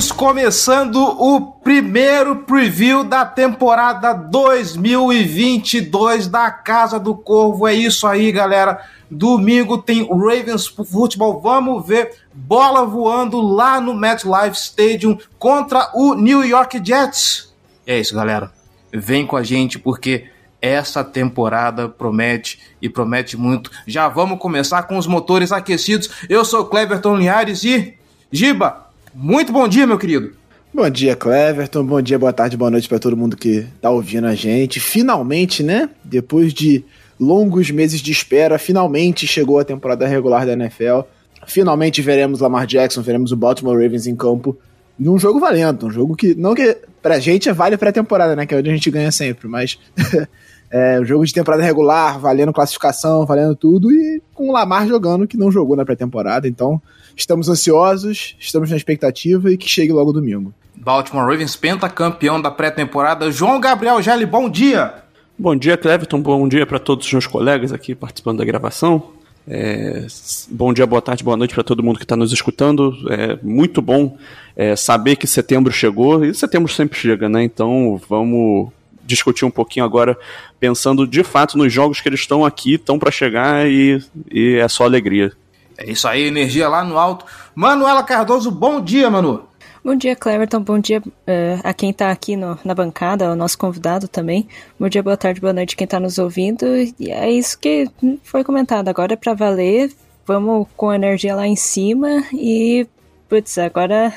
Estamos começando o primeiro preview da temporada 2022 da Casa do Corvo. É isso aí, galera. Domingo tem Ravens Futebol. Vamos ver bola voando lá no MetLife Stadium contra o New York Jets. É isso, galera. Vem com a gente porque essa temporada promete e promete muito. Já vamos começar com os motores aquecidos. Eu sou Cleverton Linhares e Giba, muito bom dia, meu querido. Bom dia, Cleverton. Bom dia, boa tarde, boa noite para todo mundo que tá ouvindo a gente. Finalmente, né? Depois de longos meses de espera, finalmente chegou a temporada regular da NFL. Finalmente veremos Lamar Jackson, veremos o Baltimore Ravens em campo num jogo valendo, um jogo que não que pra gente é vale pré-temporada, né, que é onde a gente ganha sempre, mas é um jogo de temporada regular, valendo classificação, valendo tudo e com o Lamar jogando que não jogou na pré-temporada, então Estamos ansiosos, estamos na expectativa e que chegue logo domingo. Baltimore Ravens, pentacampeão da pré-temporada. João Gabriel Gelli, bom dia! Bom dia, Cleverton. Bom dia para todos os meus colegas aqui participando da gravação. É, bom dia, boa tarde, boa noite para todo mundo que está nos escutando. É muito bom é, saber que setembro chegou e setembro sempre chega, né? Então vamos discutir um pouquinho agora, pensando de fato nos jogos que eles estão aqui, estão para chegar e, e é só alegria. É isso aí, energia lá no alto. Manuela Cardoso, bom dia, Manu. Bom dia, Cleverton. Bom dia uh, a quem está aqui no, na bancada, o nosso convidado também. Bom dia, boa tarde, boa noite quem está nos ouvindo. E é isso que foi comentado. Agora é para valer. Vamos com a energia lá em cima e, putz, agora,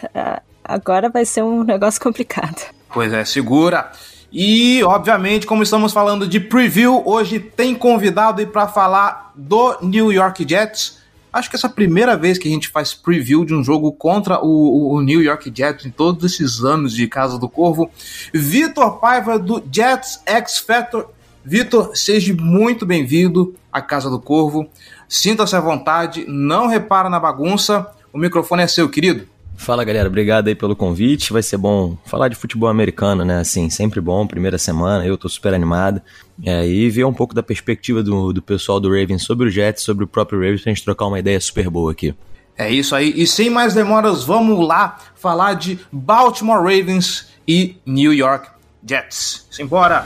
agora vai ser um negócio complicado. Pois é, segura. E, obviamente, como estamos falando de preview, hoje tem convidado aí para falar do New York Jets Acho que essa é a primeira vez que a gente faz preview de um jogo contra o, o New York Jets em todos esses anos de Casa do Corvo. Vitor Paiva do Jets X Factor. Vitor, seja muito bem-vindo à Casa do Corvo. Sinta-se à vontade, não repara na bagunça. O microfone é seu, querido. Fala galera, obrigado aí pelo convite. Vai ser bom falar de futebol americano, né? Assim, sempre bom, primeira semana, eu tô super animado. É, e ver um pouco da perspectiva do, do pessoal do Ravens sobre o Jets, sobre o próprio Ravens, pra gente trocar uma ideia super boa aqui. É isso aí, e sem mais demoras, vamos lá falar de Baltimore Ravens e New York Jets. Simbora!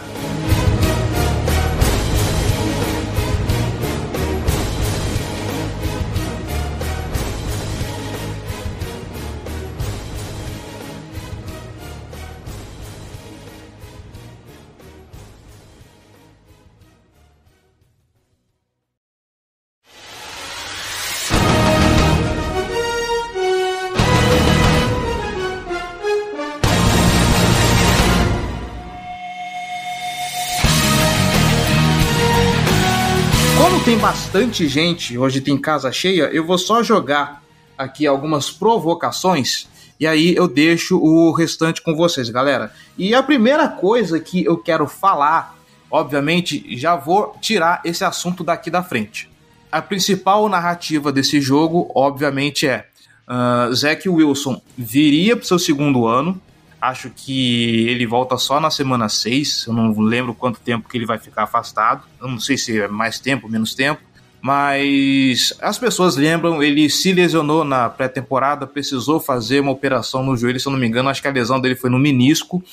Tem bastante gente, hoje tem casa cheia, eu vou só jogar aqui algumas provocações e aí eu deixo o restante com vocês, galera. E a primeira coisa que eu quero falar, obviamente, já vou tirar esse assunto daqui da frente. A principal narrativa desse jogo, obviamente, é uh, Zach Wilson viria para seu segundo ano, Acho que ele volta só na semana 6. Eu não lembro quanto tempo que ele vai ficar afastado. Eu não sei se é mais tempo, menos tempo. Mas as pessoas lembram, ele se lesionou na pré-temporada, precisou fazer uma operação no joelho, se eu não me engano, acho que a lesão dele foi no menisco.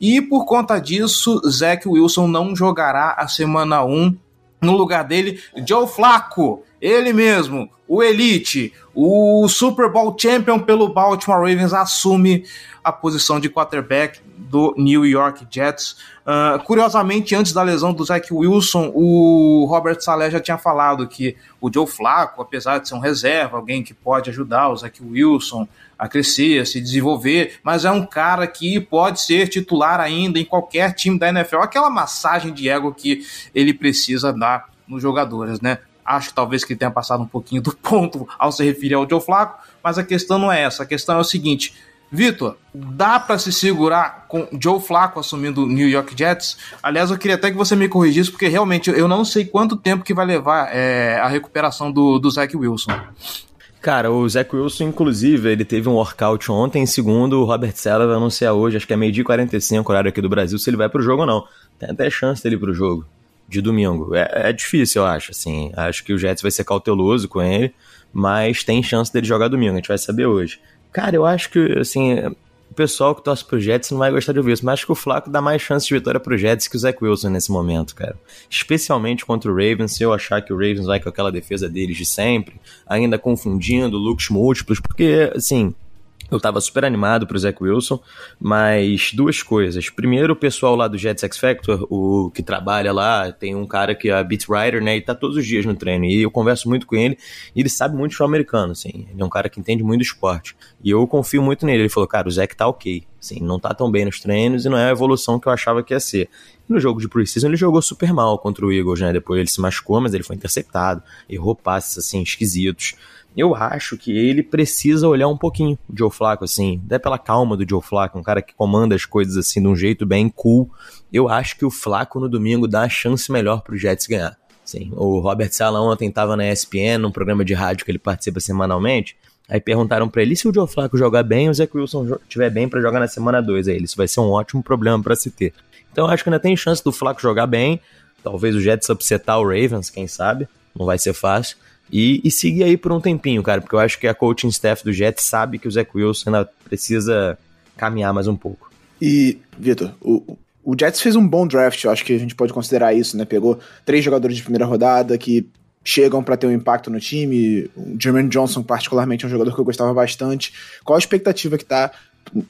E por conta disso, Zach Wilson não jogará a semana 1. No lugar dele, Joe Flacco, ele mesmo, o Elite, o Super Bowl Champion pelo Baltimore Ravens, assume a posição de quarterback do New York Jets. Uh, curiosamente, antes da lesão do Zach Wilson, o Robert Saleh já tinha falado que o Joe Flacco, apesar de ser um reserva, alguém que pode ajudar o Zach Wilson a crescer, a se desenvolver, mas é um cara que pode ser titular ainda em qualquer time da NFL. Aquela massagem de ego que ele precisa dar nos jogadores, né? Acho talvez que ele tenha passado um pouquinho do ponto ao se referir ao Joe Flacco, mas a questão não é essa. A questão é o seguinte: Vitor, dá para se segurar com Joe Flacco assumindo o New York Jets? Aliás, eu queria até que você me corrigisse, porque realmente eu não sei quanto tempo que vai levar é, a recuperação do, do Zach Wilson. Cara, o Zach Wilson, inclusive, ele teve um workout ontem, segundo o Robert Sala vai anunciar hoje, acho que é meio-dia 45, horário aqui do Brasil, se ele vai pro jogo ou não. Tem até chance dele ir pro jogo, de domingo. É, é difícil, eu acho, assim. Acho que o Jets vai ser cauteloso com ele, mas tem chance dele jogar domingo, a gente vai saber hoje. Cara, eu acho que, assim, o pessoal que torce pro Jets não vai gostar de ouvir isso, mas acho que o Flaco dá mais chance de vitória pro Jets que o Zach Wilson nesse momento, cara. Especialmente contra o Ravens, se eu achar que o Ravens vai com aquela defesa deles de sempre, ainda confundindo looks múltiplos, porque, assim, eu tava super animado pro Zach Wilson, mas duas coisas. Primeiro, o pessoal lá do Jets X Factor, o que trabalha lá, tem um cara que é beat writer, né, e tá todos os dias no treino, e eu converso muito com ele, e ele sabe muito de americano, assim, ele é um cara que entende muito do esporte, e eu confio muito nele. Ele falou, cara, o Zach tá ok, assim, não tá tão bem nos treinos e não é a evolução que eu achava que ia ser. No jogo de preseason ele jogou super mal contra o Eagles, né, depois ele se machucou, mas ele foi interceptado, errou passes, assim, esquisitos eu acho que ele precisa olhar um pouquinho o Joe Flacco, assim, até pela calma do Joe Flacco, um cara que comanda as coisas assim de um jeito bem cool. Eu acho que o Flacco no domingo dá a chance melhor pro Jets ganhar. Sim, o Robert Sala ontem estava na ESPN, num programa de rádio que ele participa semanalmente. Aí perguntaram para ele se o Joe Flacco jogar bem, o Zach Wilson estiver bem para jogar na semana 2. Aí isso vai ser um ótimo problema para se ter. Então acho que ainda tem chance do Flacco jogar bem. Talvez o Jets upsetar o Ravens, quem sabe. Não vai ser fácil. E, e seguir aí por um tempinho, cara, porque eu acho que a coaching staff do Jets sabe que o Zach Wilson ainda precisa caminhar mais um pouco. E, Vitor, o, o Jets fez um bom draft, eu acho que a gente pode considerar isso, né? Pegou três jogadores de primeira rodada que chegam para ter um impacto no time. O Jermaine Johnson, particularmente, é um jogador que eu gostava bastante. Qual a expectativa que tá,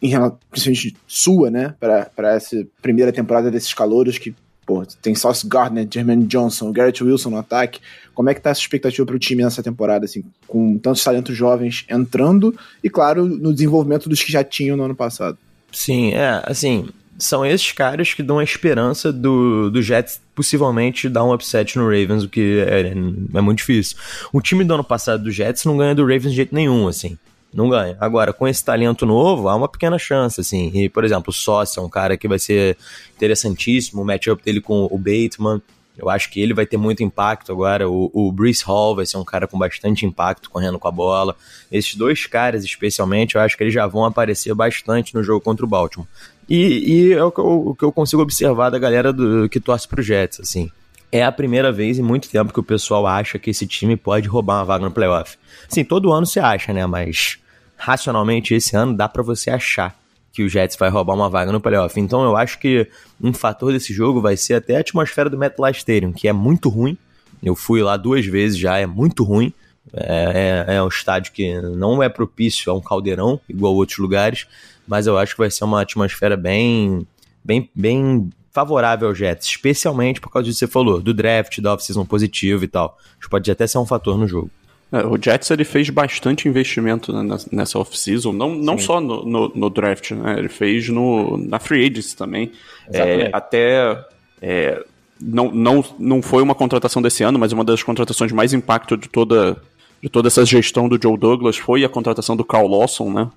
em relação, principalmente sua, né, para essa primeira temporada desses calouros que Pô, tem Sauce Gardner, Jermaine Johnson, Garrett Wilson no ataque. Como é que tá essa expectativa para o time nessa temporada, assim, com tantos talentos jovens entrando e, claro, no desenvolvimento dos que já tinham no ano passado? Sim, é, assim, são esses caras que dão a esperança do, do Jets possivelmente dar um upset no Ravens, o que é, é muito difícil. O time do ano passado do Jets não ganha do Ravens de jeito nenhum, assim não ganha. Agora, com esse talento novo, há uma pequena chance, assim. E, por exemplo, o Sócio é um cara que vai ser interessantíssimo, o matchup dele com o Bateman. Eu acho que ele vai ter muito impacto agora. O, o Brees Hall vai ser um cara com bastante impacto correndo com a bola. Esses dois caras, especialmente, eu acho que eles já vão aparecer bastante no jogo contra o Baltimore. E, e é o que, eu, o que eu consigo observar da galera do, que torce pro Jets, assim é a primeira vez em muito tempo que o pessoal acha que esse time pode roubar uma vaga no playoff. Sim, todo ano se acha, né? Mas racionalmente esse ano dá para você achar que o Jets vai roubar uma vaga no playoff. Então eu acho que um fator desse jogo vai ser até a atmosfera do MetLife Stadium, que é muito ruim. Eu fui lá duas vezes já, é muito ruim. É, é, é um estádio que não é propício a um caldeirão, igual outros lugares, mas eu acho que vai ser uma atmosfera bem, bem, bem favorável ao Jets, especialmente por causa disso que você falou, do draft, da off-season positivo e tal. Isso pode até ser um fator no jogo. É, o Jets ele fez bastante investimento né, nessa off-season, não, não só no, no, no, draft, né? ele fez no, na free agency também. É, até é, não, não, não foi uma contratação desse ano, mas uma das contratações mais impacto de toda, de toda essa gestão do Joe Douglas foi a contratação do Carl Lawson, né?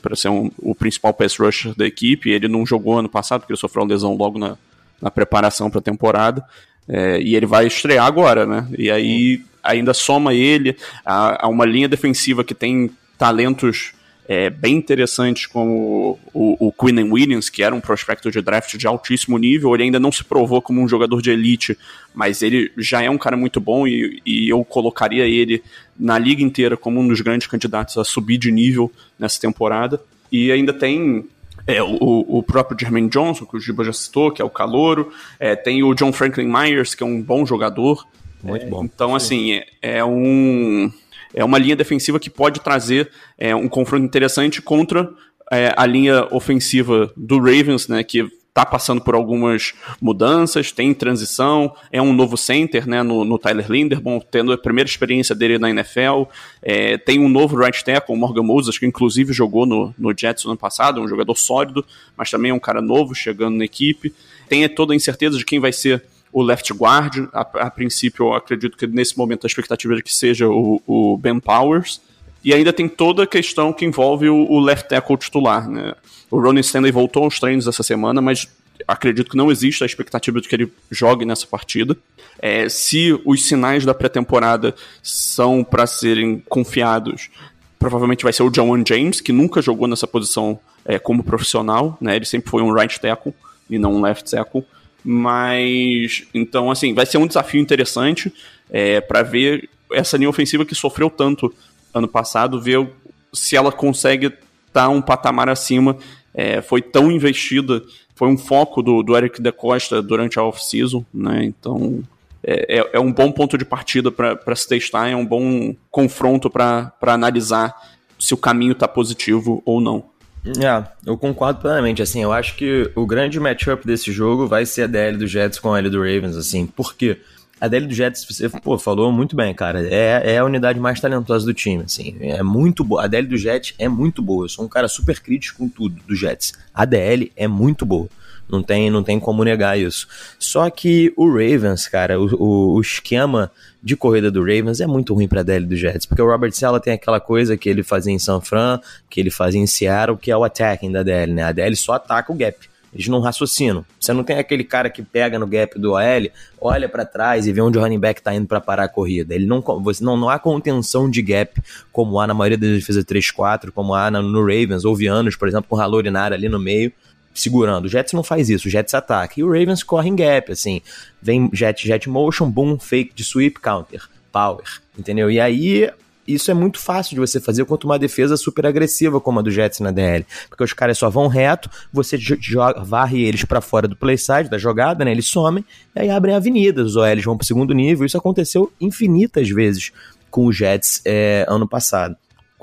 Para ser um, o principal pass rusher da equipe. Ele não jogou ano passado, porque ele sofreu uma lesão logo na, na preparação para a temporada. É, e ele vai estrear agora, né? E aí ainda soma ele a, a uma linha defensiva que tem talentos é, bem interessantes como o, o Quinn Williams, que era um prospecto de draft de altíssimo nível, ele ainda não se provou como um jogador de elite, mas ele já é um cara muito bom e, e eu colocaria ele na liga inteira como um dos grandes candidatos a subir de nível nessa temporada. E ainda tem é, o, o próprio Jermaine Johnson, que o Giba já citou, que é o calouro. É, tem o John Franklin Myers, que é um bom jogador. Muito é, bom. Então, assim, é, é, um, é uma linha defensiva que pode trazer é, um confronto interessante contra é, a linha ofensiva do Ravens, né, que está passando por algumas mudanças, tem transição, é um novo center né, no, no Tyler Linderbaum, tendo a primeira experiência dele na NFL, é, tem um novo right tackle, o Morgan Moses, que inclusive jogou no, no Jets no ano passado, um jogador sólido, mas também é um cara novo chegando na equipe, tem toda a incerteza de quem vai ser o left guard. A, a, princípio, eu acredito que nesse momento a expectativa é que seja o, o, Ben Powers. E ainda tem toda a questão que envolve o, o left tackle titular. Né? O Ronnie Stanley voltou aos treinos essa semana, mas acredito que não existe a expectativa de que ele jogue nessa partida. É, se os sinais da pré-temporada são para serem confiados, provavelmente vai ser o John James, que nunca jogou nessa posição é, como profissional, né? ele sempre foi um right tackle e não um left tackle. Mas, então, assim, vai ser um desafio interessante é, para ver essa linha ofensiva que sofreu tanto ano passado, ver se ela consegue está um patamar acima, é, foi tão investida, foi um foco do, do Eric da Costa durante a off-season, né? Então é, é, é um bom ponto de partida para se testar, é um bom confronto para analisar se o caminho está positivo ou não. É, eu concordo plenamente, assim, eu acho que o grande matchup desse jogo vai ser a DL do Jets com a L do Ravens, assim, por quê? A DL do Jets, você pô, falou muito bem, cara, é, é a unidade mais talentosa do time, assim, é muito boa, a DL do Jets é muito boa, eu sou um cara super crítico com tudo do Jets, a DL é muito boa. Não tem, não tem como negar isso. Só que o Ravens, cara, o, o, o esquema de corrida do Ravens é muito ruim para a do Jets, porque o Robert Sala tem aquela coisa que ele fazia em San Fran, que ele fazia em Seattle, que é o attacking da DL, né? A DL só ataca o gap. Eles não raciocinam. Você não tem aquele cara que pega no gap do OL, olha para trás e vê onde o running back tá indo para parar a corrida. Ele não, você, não, não há contenção de gap como há na maioria das defesas 3-4, como há no Ravens ou Vianos, por exemplo, com o Halorinara ali no meio segurando. O Jets não faz isso, o Jets ataca. E o Ravens corre em gap, assim. Vem jet, jet motion, boom, fake de sweep, counter, power, entendeu? E aí isso é muito fácil de você fazer quanto uma defesa super agressiva como a do Jets na DL. Porque os caras só vão reto, você joga, varre eles para fora do playside, da jogada, né? Eles somem, e aí abrem avenidas, os OLs vão pro segundo nível. Isso aconteceu infinitas vezes com os Jets é, ano passado.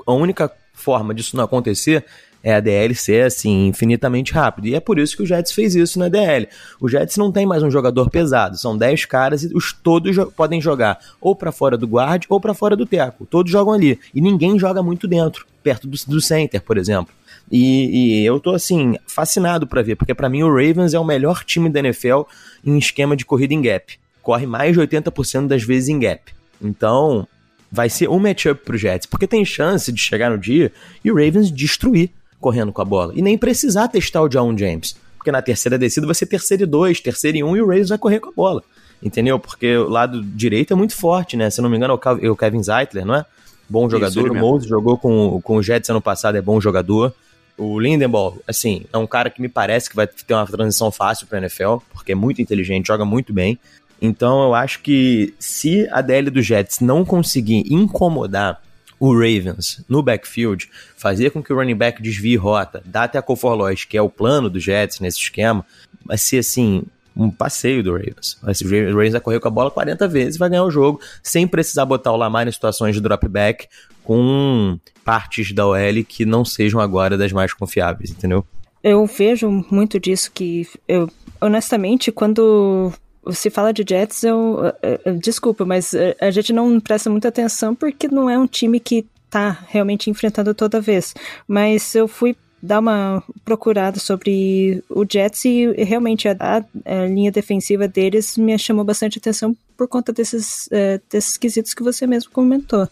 A única forma disso não acontecer é a DL ser assim infinitamente rápido. E é por isso que o Jets fez isso na DL. O Jets não tem mais um jogador pesado, são 10 caras e os todos jo podem jogar ou para fora do guard ou para fora do teco. Todos jogam ali e ninguém joga muito dentro, perto do, do center, por exemplo. E, e, eu tô assim fascinado para ver, porque para mim o Ravens é o melhor time da NFL em esquema de corrida em gap. Corre mais de 80% das vezes em gap. Então, vai ser um matchup pro Jets, porque tem chance de chegar no dia e o Ravens destruir correndo com a bola. E nem precisar testar o John James. Porque na terceira descida vai ser terceiro e dois, terceiro e um, e o Ravens vai correr com a bola. Entendeu? Porque o lado direito é muito forte, né? Se não me engano, é o Kevin Zeitler, não é? Bom jogador. o Moses jogou com, com o Jets ano passado, é bom jogador. O Lindenball, assim, é um cara que me parece que vai ter uma transição fácil para NFL, porque é muito inteligente, joga muito bem. Então eu acho que se a DL do Jets não conseguir incomodar o Ravens no backfield, fazer com que o running back desvie rota, dá até a Coforlois, que é o plano do Jets nesse esquema, vai ser assim, um passeio do Ravens. O Ravens vai correr com a bola 40 vezes vai ganhar o jogo, sem precisar botar o Lamar em situações de dropback, com partes da OL que não sejam agora das mais confiáveis, entendeu? Eu vejo muito disso que eu, honestamente, quando se fala de Jets, eu, eu, eu, desculpa, mas a gente não presta muita atenção porque não é um time que tá realmente enfrentando toda vez. Mas eu fui dar uma procurada sobre o Jets e realmente a, a linha defensiva deles me chamou bastante atenção por conta desses, uh, desses quesitos que você mesmo comentou.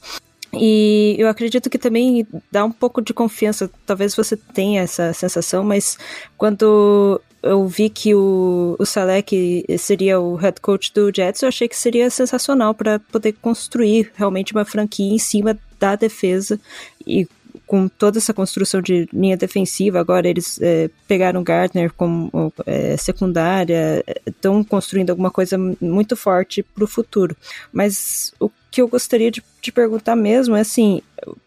E eu acredito que também dá um pouco de confiança, talvez você tenha essa sensação, mas quando eu vi que o, o Salek seria o head coach do Jets, eu achei que seria sensacional para poder construir realmente uma franquia em cima da defesa e com toda essa construção de linha defensiva, agora eles é, pegaram Gardner como é, secundária, estão construindo alguma coisa muito forte para o futuro. Mas o que eu gostaria de, de, perguntar mesmo é assim,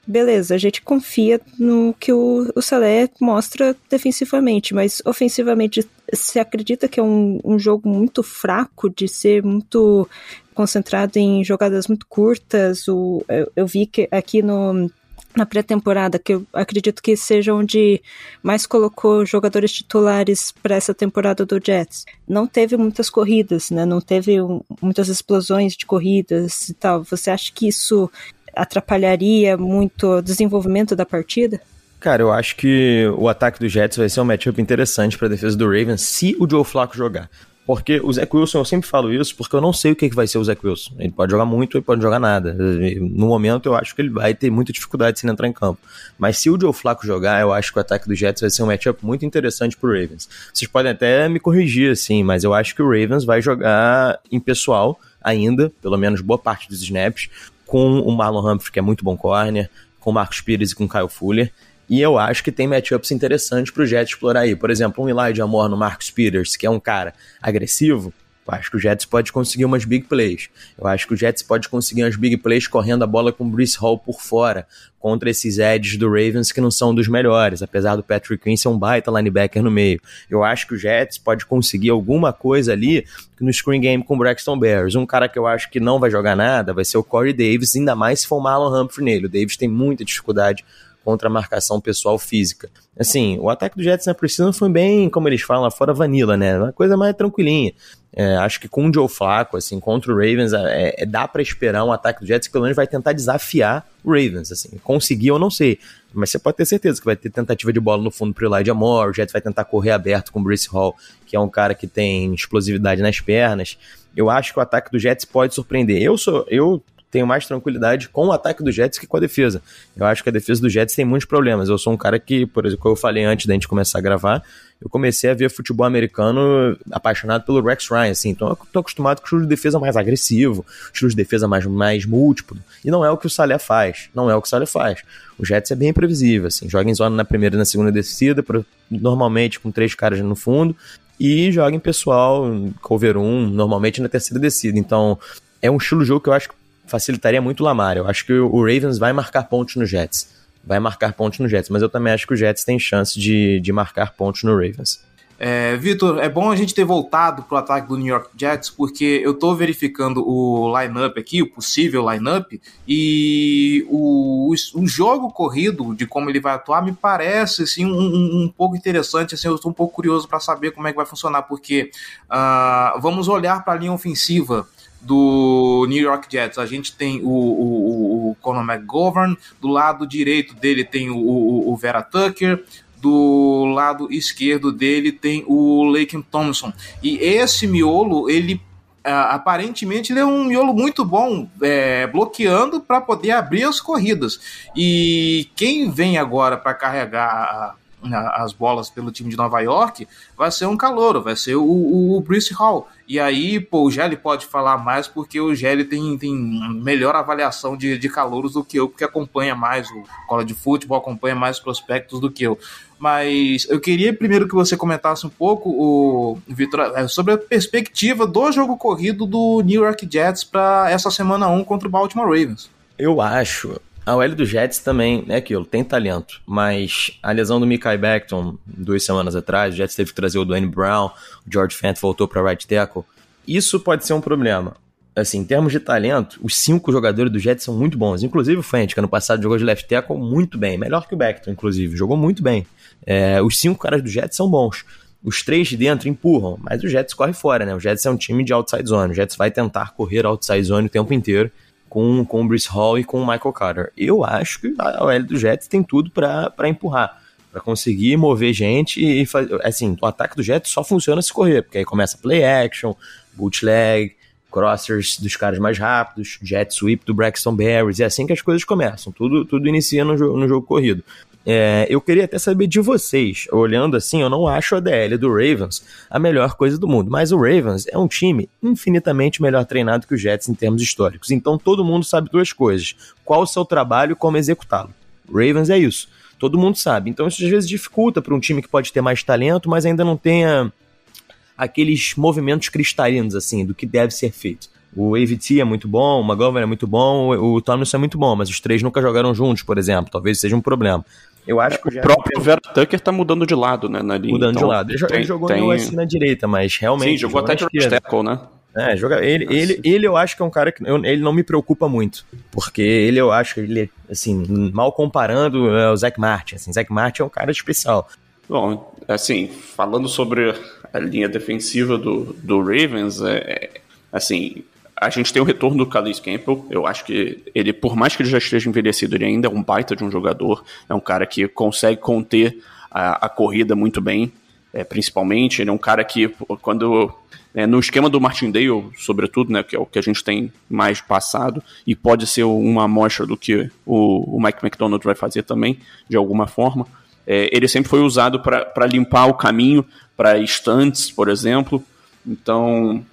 beleza, a gente confia no que o, o Salé mostra defensivamente, mas ofensivamente, você acredita que é um, um jogo muito fraco de ser muito concentrado em jogadas muito curtas? O, eu, eu vi que aqui no na pré-temporada, que eu acredito que seja onde mais colocou jogadores titulares para essa temporada do Jets. Não teve muitas corridas, né? Não teve muitas explosões de corridas e tal. Você acha que isso atrapalharia muito o desenvolvimento da partida? Cara, eu acho que o ataque do Jets vai ser um matchup interessante para a defesa do Ravens se o Joe Flacco jogar. Porque o Zach Wilson, eu sempre falo isso, porque eu não sei o que, que vai ser o Zach Wilson. Ele pode jogar muito, ele pode jogar nada. No momento, eu acho que ele vai ter muita dificuldade se ele entrar em campo. Mas se o Joe Flacco jogar, eu acho que o ataque do Jets vai ser um matchup muito interessante pro Ravens. Vocês podem até me corrigir, assim, mas eu acho que o Ravens vai jogar em pessoal ainda, pelo menos boa parte dos snaps, com o Marlon Humphrey, que é muito bom corner, com o Marcos Pires e com o Kyle Fuller. E eu acho que tem matchups interessantes pro Jets explorar aí. Por exemplo, um Elijah Moore no Marcus Peters, que é um cara agressivo, Eu acho que o Jets pode conseguir umas big plays. Eu acho que o Jets pode conseguir umas big plays correndo a bola com o Bruce Hall por fora, contra esses edges do Ravens que não são dos melhores, apesar do Patrick Quinn ser um baita linebacker no meio. Eu acho que o Jets pode conseguir alguma coisa ali no screen game com o Braxton Bears. Um cara que eu acho que não vai jogar nada vai ser o Corey Davis, ainda mais se for o Marlon Humphrey nele. O Davis tem muita dificuldade contra a marcação pessoal física. Assim, o ataque do Jets na Priscila foi bem, como eles falam lá fora, vanilla, né? Uma coisa mais tranquilinha. É, acho que com o Joe Flacco, assim, contra o Ravens, é, é, dá para esperar um ataque do Jets que pelo menos vai tentar desafiar o Ravens, assim. Conseguir eu não sei, mas você pode ter certeza que vai ter tentativa de bola no fundo pro Elijah Moore, o Jets vai tentar correr aberto com o Bruce Hall, que é um cara que tem explosividade nas pernas. Eu acho que o ataque do Jets pode surpreender. Eu sou, eu tenho mais tranquilidade com o ataque do Jets que com a defesa. Eu acho que a defesa do Jets tem muitos problemas. Eu sou um cara que, por exemplo, como eu falei antes da gente começar a gravar, eu comecei a ver futebol americano apaixonado pelo Rex Ryan, assim. Então eu tô acostumado com o estilo de defesa mais agressivo, estilo de defesa mais, mais múltiplo. E não é o que o Salé faz. Não é o que o Salé faz. O Jets é bem imprevisível, assim. Joga em zona na primeira e na segunda descida, normalmente com três caras no fundo. E joga em pessoal, cover 1, normalmente na terceira descida. Então, é um estilo de jogo que eu acho que facilitaria muito o Lamar. Eu acho que o Ravens vai marcar pontos no Jets. Vai marcar pontos no Jets, mas eu também acho que o Jets tem chance de, de marcar pontos no Ravens. É, Vitor, é bom a gente ter voltado para o ataque do New York Jets, porque eu estou verificando o lineup aqui, o possível lineup, e o, o jogo corrido, de como ele vai atuar, me parece assim, um, um pouco interessante. Assim, eu estou um pouco curioso para saber como é que vai funcionar, porque uh, vamos olhar para a linha ofensiva do New York Jets. A gente tem o, o, o Conor McGovern, do lado direito dele tem o, o, o Vera Tucker, do lado esquerdo dele tem o Laken Thompson. E esse miolo, ele aparentemente ele é um miolo muito bom é, bloqueando para poder abrir as corridas. E quem vem agora para carregar as bolas pelo time de Nova York, vai ser um calouro, vai ser o, o, o Bruce Hall. E aí, pô, o Gelli pode falar mais porque o Gelli tem, tem melhor avaliação de, de calouros do que eu, porque acompanha mais o cola de futebol, acompanha mais prospectos do que eu. Mas eu queria primeiro que você comentasse um pouco, o Vitor, é, sobre a perspectiva do jogo corrido do New York Jets para essa semana 1 contra o Baltimore Ravens. Eu acho a OL do Jets também é aquilo, tem talento, mas a lesão do Mikai Beckton duas semanas atrás, o Jets teve que trazer o Dwayne Brown, o George Fent voltou para right tackle. Isso pode ser um problema. Assim, em termos de talento, os cinco jogadores do Jets são muito bons. Inclusive o Fent, que ano passado jogou de left tackle muito bem, melhor que o Beckton, inclusive, jogou muito bem. É, os cinco caras do Jets são bons. Os três de dentro empurram, mas o Jets corre fora, né? O Jets é um time de outside zone. O Jets vai tentar correr outside zone o tempo inteiro com, com o Bruce Hall e com o Michael Carter. Eu acho que a OL do Jets tem tudo para empurrar, para conseguir mover gente e fazer. Assim, o ataque do Jets só funciona se correr, porque aí começa play action, bootleg, crossers dos caras mais rápidos, jet sweep do Braxton Berries, é assim que as coisas começam, tudo, tudo inicia no, no jogo corrido. É, eu queria até saber de vocês. Olhando assim, eu não acho a DL do Ravens a melhor coisa do mundo, mas o Ravens é um time infinitamente melhor treinado que o Jets em termos históricos. Então todo mundo sabe duas coisas: qual o seu trabalho e como executá-lo. Ravens é isso. Todo mundo sabe. Então isso às vezes dificulta para um time que pode ter mais talento, mas ainda não tenha aqueles movimentos cristalinos assim do que deve ser feito. O AVT é muito bom, o McGovern é muito bom, o Thomas é muito bom, mas os três nunca jogaram juntos, por exemplo. Talvez seja um problema. Eu acho que o, o próprio Vera Tucker tá mudando de lado, né, na linha. Mudando então, de lado. Ele, tem, jogou tem... no US na direita, mas realmente. Sim, jogou, até de tackle, né? É, joga, ele, ele, ele eu acho que é um cara que eu, ele não me preocupa muito, porque ele eu acho que ele, assim, mal comparando é, o Zach Martin, assim, Zach Martin é um cara especial. Bom, assim, falando sobre a linha defensiva do, do Ravens, é, é assim, a gente tem o retorno do Calais Campbell. Eu acho que ele, por mais que ele já esteja envelhecido, ele ainda é um baita de um jogador. É um cara que consegue conter a, a corrida muito bem, é, principalmente. Ele é um cara que, quando. É, no esquema do Martindale, sobretudo, né, que é o que a gente tem mais passado, e pode ser uma amostra do que o, o Mike McDonald vai fazer também, de alguma forma. É, ele sempre foi usado para limpar o caminho para estantes, por exemplo. Então,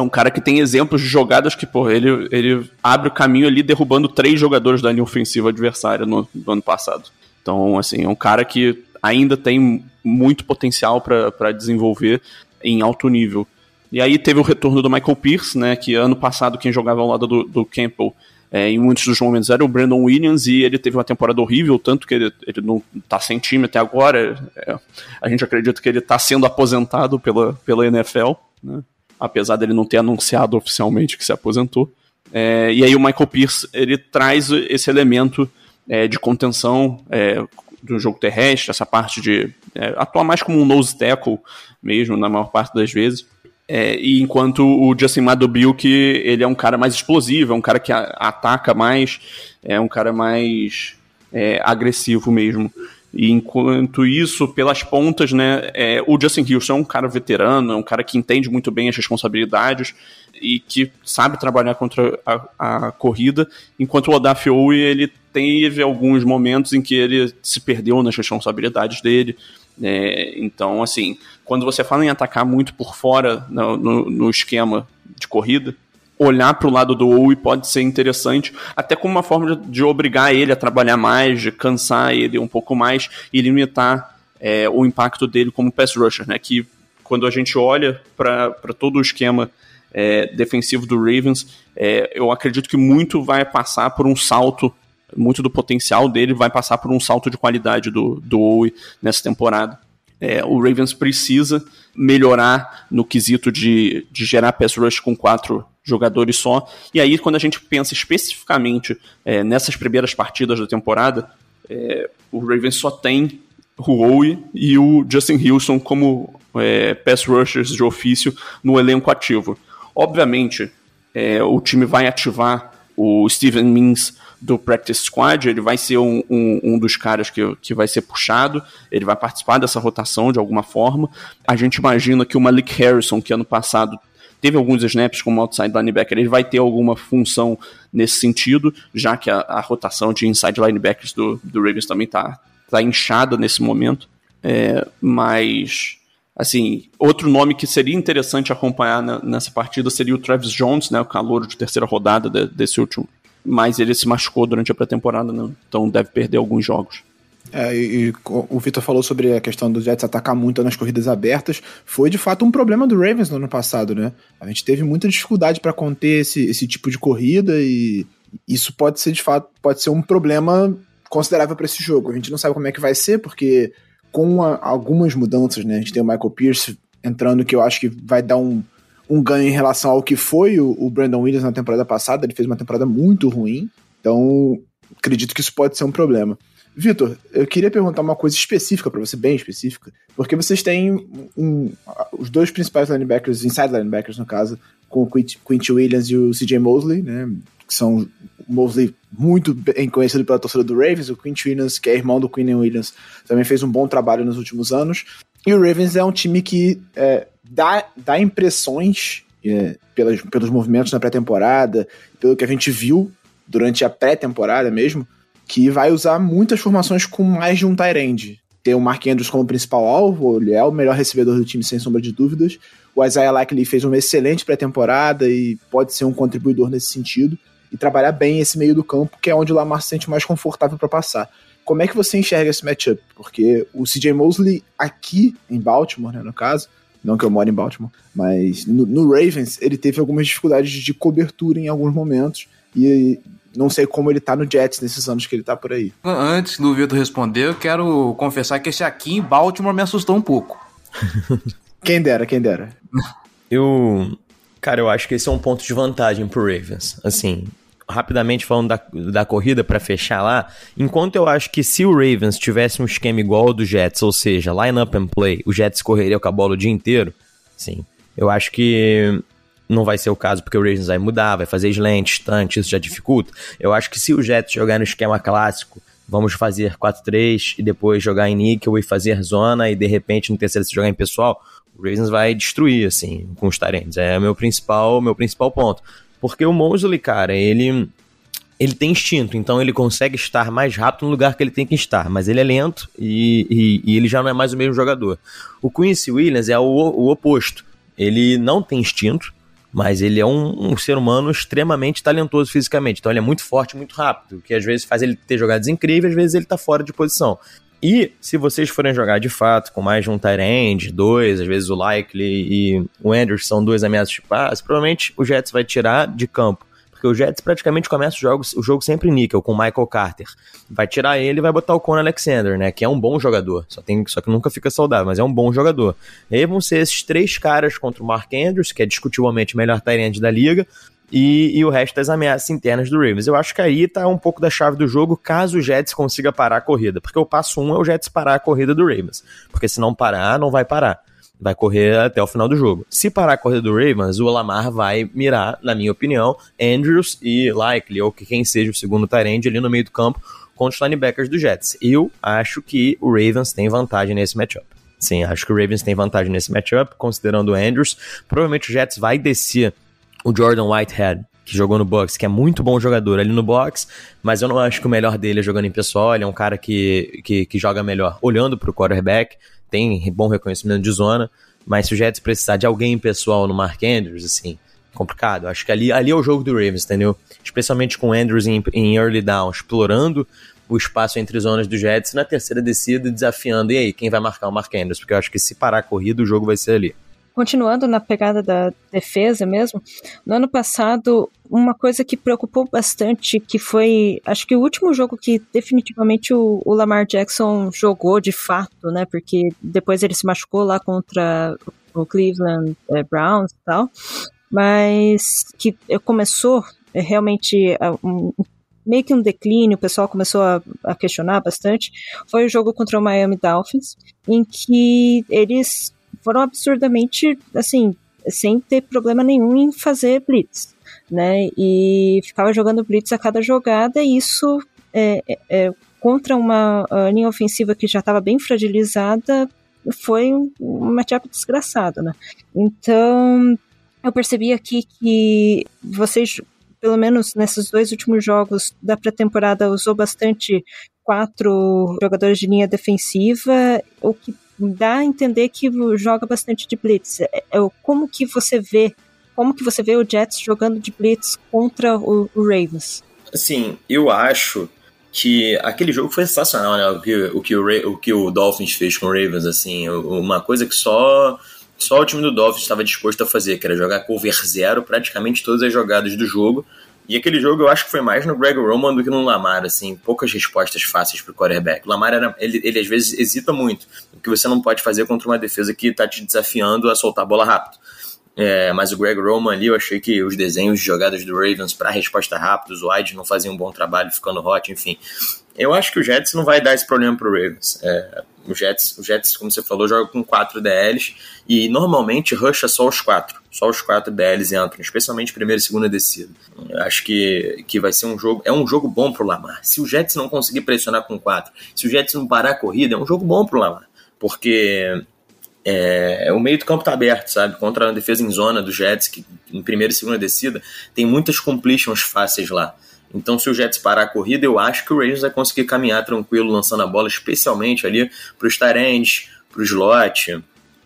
é um cara que tem exemplos de jogadas que, pô, ele, ele abre o caminho ali derrubando três jogadores da linha ofensiva adversária no, no ano passado. Então, assim, é um cara que ainda tem muito potencial para desenvolver em alto nível. E aí teve o retorno do Michael Pierce, né, que ano passado quem jogava ao lado do, do Campbell é, em muitos dos momentos era o Brandon Williams e ele teve uma temporada horrível, tanto que ele, ele não está sem time até agora. É, a gente acredita que ele está sendo aposentado pela, pela NFL, né, apesar dele não ter anunciado oficialmente que se aposentou. É, e aí o Michael Pierce ele traz esse elemento é, de contenção é, do jogo terrestre, essa parte de é, atuar mais como um nose tackle mesmo, na maior parte das vezes. É, e enquanto o Justin Madubilk, ele é um cara mais explosivo, é um cara que a, ataca mais, é um cara mais é, agressivo mesmo. E enquanto isso, pelas pontas, né, é, o Justin Houston é um cara veterano, é um cara que entende muito bem as responsabilidades e que sabe trabalhar contra a, a corrida, enquanto o Odafe ele teve alguns momentos em que ele se perdeu nas responsabilidades dele, é, então, assim, quando você fala em atacar muito por fora no, no, no esquema de corrida, olhar para o lado do Owe pode ser interessante, até como uma forma de, de, obrigar ele a trabalhar mais, de cansar ele um pouco mais e limitar é, o impacto dele como pass rusher, né? Que quando a gente olha para todo o esquema é, defensivo do Ravens, é, eu acredito que muito vai passar por um salto muito do potencial dele vai passar por um salto de qualidade do, do Owe nessa temporada. É, o Ravens precisa melhorar no quesito de, de gerar pass rush com quatro jogadores só. E aí, quando a gente pensa especificamente é, nessas primeiras partidas da temporada, é, o Ravens só tem Owe e o Justin Wilson como é, pass rushers de ofício no elenco ativo. Obviamente, é, o time vai ativar o Steven Means do Practice Squad, ele vai ser um, um, um, dos caras que, que vai ser puxado, ele vai participar dessa rotação de alguma forma. A gente imagina que o Malik Harrison, que ano passado teve alguns snaps como outside linebacker, ele vai ter alguma função nesse sentido, já que a, a rotação de inside linebackers do, do Ravens também está tá inchada nesse momento. É, mas, assim, outro nome que seria interessante acompanhar na, nessa partida seria o Travis Jones, né, o calor de terceira rodada de, desse último, mas ele se machucou durante a pré-temporada, né? então deve perder alguns jogos. É, e, e o Vitor falou sobre a questão do Jets atacar muito nas corridas abertas. Foi de fato um problema do Ravens no ano passado, né? A gente teve muita dificuldade para conter esse, esse tipo de corrida e isso pode ser de fato pode ser um problema considerável para esse jogo. A gente não sabe como é que vai ser porque com a, algumas mudanças, né? A gente tem o Michael Pierce entrando que eu acho que vai dar um, um ganho em relação ao que foi o, o Brandon Williams na temporada passada. Ele fez uma temporada muito ruim, então acredito que isso pode ser um problema. Vitor, eu queria perguntar uma coisa específica para você, bem específica, porque vocês têm um, os dois principais linebackers, inside linebackers no caso, com o Quint Williams e o CJ Mosley, né? Que são Mosley muito bem conhecido pela torcida do Ravens, o Quint Williams, que é irmão do Quinn Williams, também fez um bom trabalho nos últimos anos. E o Ravens é um time que é, dá, dá impressões é, pelas, pelos movimentos na pré-temporada, pelo que a gente viu durante a pré-temporada mesmo, que vai usar muitas formações com mais de um end. Tem o Mark Andrews como principal alvo, ele é o melhor recebedor do time, sem sombra de dúvidas. O Isaiah Likely fez uma excelente pré-temporada e pode ser um contribuidor nesse sentido. E trabalhar bem esse meio do campo, que é onde o Lamar se sente mais confortável para passar. Como é que você enxerga esse matchup? Porque o CJ Mosley aqui em Baltimore, né, no caso, não que eu moro em Baltimore, mas no, no, Ravens ele teve algumas dificuldades de cobertura em alguns momentos e não sei como ele tá no Jets nesses anos que ele tá por aí. Antes do Vitor responder, eu quero confessar que esse aqui em Baltimore me assustou um pouco. quem dera, quem dera. Eu, cara, eu acho que esse é um ponto de vantagem pro Ravens. Assim, rapidamente falando da, da corrida para fechar lá, enquanto eu acho que se o Ravens tivesse um esquema igual ao do Jets, ou seja, line up and play, o Jets correria com a bola o dia inteiro, sim. Eu acho que não vai ser o caso porque o Ravens vai mudar, vai fazer slant, stunt, isso já dificulta. Eu acho que se o Jets jogar no esquema clássico, vamos fazer 4-3 e depois jogar em níquel e fazer zona e de repente no terceiro se jogar em pessoal, o Ravens vai destruir assim com os Tyrants. É o meu principal, meu principal ponto. Porque o Mosley, cara, ele ele tem instinto, então ele consegue estar mais rápido no lugar que ele tem que estar, mas ele é lento e, e, e ele já não é mais o mesmo jogador. O Quincy Williams é o, o oposto. Ele não tem instinto, mas ele é um, um, ser humano extremamente talentoso fisicamente. Então ele é muito forte, muito rápido, que às vezes faz ele ter jogadas incríveis, às vezes ele tá fora de posição. E se vocês forem jogar de fato com mais de um end, dois, às vezes o Likely e o Andrews são dois ameaças de passe, provavelmente o Jets vai tirar de campo. Porque o Jets praticamente começa o jogo, o jogo sempre níquel, com o Michael Carter. Vai tirar ele e vai botar o Conor Alexander, né? Que é um bom jogador. Só, tem, só que nunca fica saudável, mas é um bom jogador. E aí vão ser esses três caras contra o Mark Andrews, que é discutivelmente o melhor end da liga, e, e, o resto das ameaças internas do Ravens. Eu acho que aí tá um pouco da chave do jogo caso o Jets consiga parar a corrida, porque o passo um é o Jets parar a corrida do Ravens, porque se não parar, não vai parar. Vai correr até o final do jogo. Se parar a corrida do Ravens, o Lamar vai mirar, na minha opinião, Andrews e Likely, ou que quem seja o segundo Tyrande ali no meio do campo, contra os linebackers do Jets. Eu acho que o Ravens tem vantagem nesse matchup. Sim, acho que o Ravens tem vantagem nesse matchup, considerando o Andrews. Provavelmente o Jets vai descer o Jordan Whitehead, que jogou no box, que é muito bom jogador ali no box, mas eu não acho que o melhor dele é jogando em pessoal, ele é um cara que, que, que joga melhor olhando para o quarterback, tem bom reconhecimento de zona, mas se o Jets precisar de alguém pessoal no Mark Andrews, assim, complicado. Acho que ali, ali é o jogo do Ravens, entendeu? Especialmente com o Andrews em, em early down, explorando o espaço entre zonas do Jets na terceira descida, desafiando, e aí, quem vai marcar o Mark Andrews? Porque eu acho que se parar a corrida, o jogo vai ser ali continuando na pegada da defesa mesmo, no ano passado, uma coisa que preocupou bastante, que foi, acho que o último jogo que definitivamente o, o Lamar Jackson jogou de fato, né, porque depois ele se machucou lá contra o Cleveland é, Browns e tal, mas que começou é, realmente um, meio que um declínio, o pessoal começou a, a, questionar bastante, foi o jogo contra o Miami Dolphins, em que eles foram absurdamente, assim, sem ter problema nenhum em fazer blitz, né? E ficava jogando blitz a cada jogada e isso é, é, é contra uma linha ofensiva que já estava bem fragilizada foi um, matchup desgraçado, né? Então eu percebi aqui que vocês pelo menos nesses dois últimos jogos da pré-temporada, usou bastante quatro jogadores de linha defensiva, o que dá a entender que joga bastante de blitz. É, é, como que você vê, como que você vê o Jets jogando de blitz contra o, o Ravens? Assim, eu acho que aquele jogo foi sensacional, né? O que o, que o, o, que o Dolphins fez com o Ravens, assim, uma coisa que só só o time do Dolphins estava disposto a fazer, que era jogar cover zero praticamente todas as jogadas do jogo e aquele jogo eu acho que foi mais no Greg Roman do que no Lamar, assim, poucas respostas fáceis pro quarterback. O Lamar, era, ele, ele às vezes hesita muito, o que você não pode fazer contra uma defesa que tá te desafiando a soltar a bola rápido. É, mas o Greg Roman ali, eu achei que os desenhos de jogadas do Ravens para resposta rápida, os wide não faziam um bom trabalho ficando hot, enfim. Eu acho que o Jets não vai dar esse problema pro Ravens. É, o Jets, o Jets, como você falou, joga com quatro DLs e normalmente rusha só os quatro. Só os quatro DLs entram, especialmente primeira e segunda descida. Acho que, que vai ser um jogo. É um jogo bom pro Lamar. Se o Jets não conseguir pressionar com quatro, se o Jets não parar a corrida, é um jogo bom pro Lamar. Porque é, o meio do campo tá aberto, sabe? Contra a defesa em zona do Jets, que em primeira e segunda descida, tem muitas completions fáceis lá. Então, se o Jets parar a corrida, eu acho que o Ravens vai conseguir caminhar tranquilo, lançando a bola, especialmente ali para os Tyrands, para o slot,